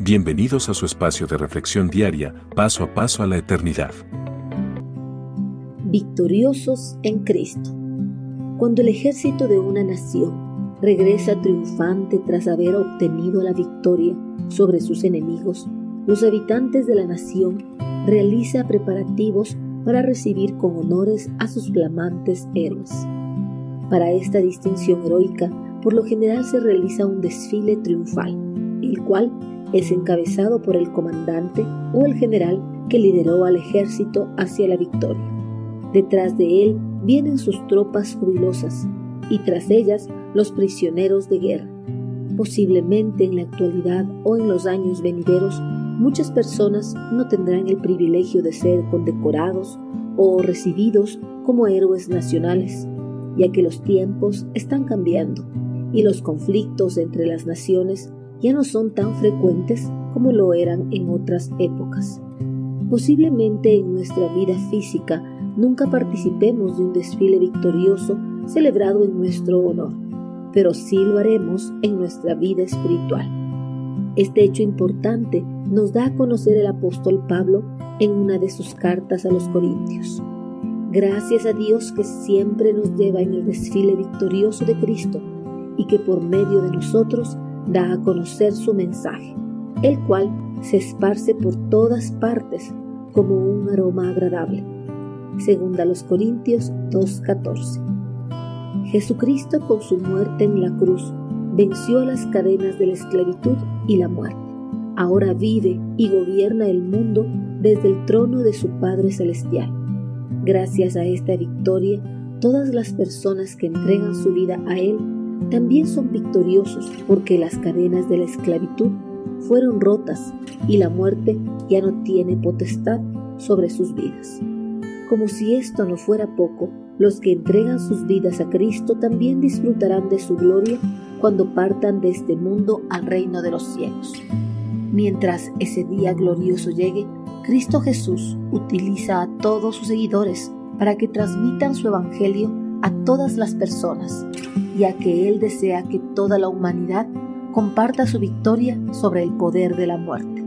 Bienvenidos a su espacio de reflexión diaria, paso a paso a la eternidad. Victoriosos en Cristo. Cuando el ejército de una nación regresa triunfante tras haber obtenido la victoria sobre sus enemigos, los habitantes de la nación realizan preparativos para recibir con honores a sus flamantes héroes. Para esta distinción heroica, por lo general se realiza un desfile triunfal, el cual es encabezado por el comandante o el general que lideró al ejército hacia la victoria. Detrás de él vienen sus tropas jubilosas y tras ellas los prisioneros de guerra. Posiblemente en la actualidad o en los años venideros, muchas personas no tendrán el privilegio de ser condecorados o recibidos como héroes nacionales, ya que los tiempos están cambiando y los conflictos entre las naciones ya no son tan frecuentes como lo eran en otras épocas. Posiblemente en nuestra vida física nunca participemos de un desfile victorioso celebrado en nuestro honor, pero sí lo haremos en nuestra vida espiritual. Este hecho importante nos da a conocer el apóstol Pablo en una de sus cartas a los Corintios. Gracias a Dios que siempre nos lleva en el desfile victorioso de Cristo y que por medio de nosotros da a conocer su mensaje, el cual se esparce por todas partes como un aroma agradable. Segunda los Corintios 2:14. Jesucristo con su muerte en la cruz venció las cadenas de la esclavitud y la muerte. Ahora vive y gobierna el mundo desde el trono de su Padre Celestial. Gracias a esta victoria, todas las personas que entregan su vida a Él también son victoriosos porque las cadenas de la esclavitud fueron rotas y la muerte ya no tiene potestad sobre sus vidas. Como si esto no fuera poco, los que entregan sus vidas a Cristo también disfrutarán de su gloria cuando partan de este mundo al reino de los cielos. Mientras ese día glorioso llegue, Cristo Jesús utiliza a todos sus seguidores para que transmitan su evangelio a todas las personas ya que Él desea que toda la humanidad comparta su victoria sobre el poder de la muerte.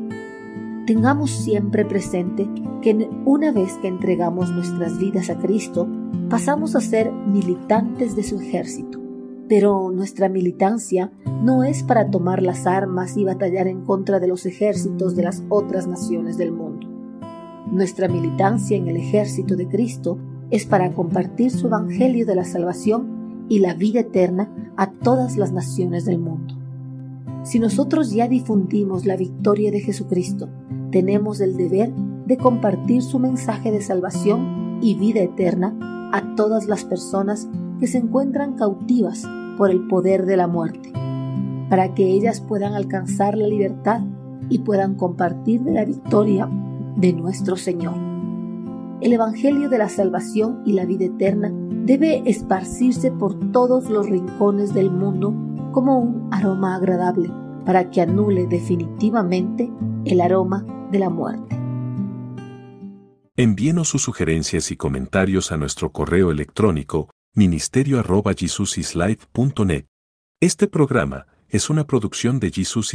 Tengamos siempre presente que una vez que entregamos nuestras vidas a Cristo, pasamos a ser militantes de su ejército. Pero nuestra militancia no es para tomar las armas y batallar en contra de los ejércitos de las otras naciones del mundo. Nuestra militancia en el ejército de Cristo es para compartir su evangelio de la salvación y la vida eterna a todas las naciones del mundo. Si nosotros ya difundimos la victoria de Jesucristo, tenemos el deber de compartir su mensaje de salvación y vida eterna a todas las personas que se encuentran cautivas por el poder de la muerte, para que ellas puedan alcanzar la libertad y puedan compartir de la victoria de nuestro Señor. El Evangelio de la salvación y la vida eterna debe esparcirse por todos los rincones del mundo como un aroma agradable para que anule definitivamente el aroma de la muerte. Envíenos sus sugerencias y comentarios a nuestro correo electrónico ministerio Este programa es una producción de Jesus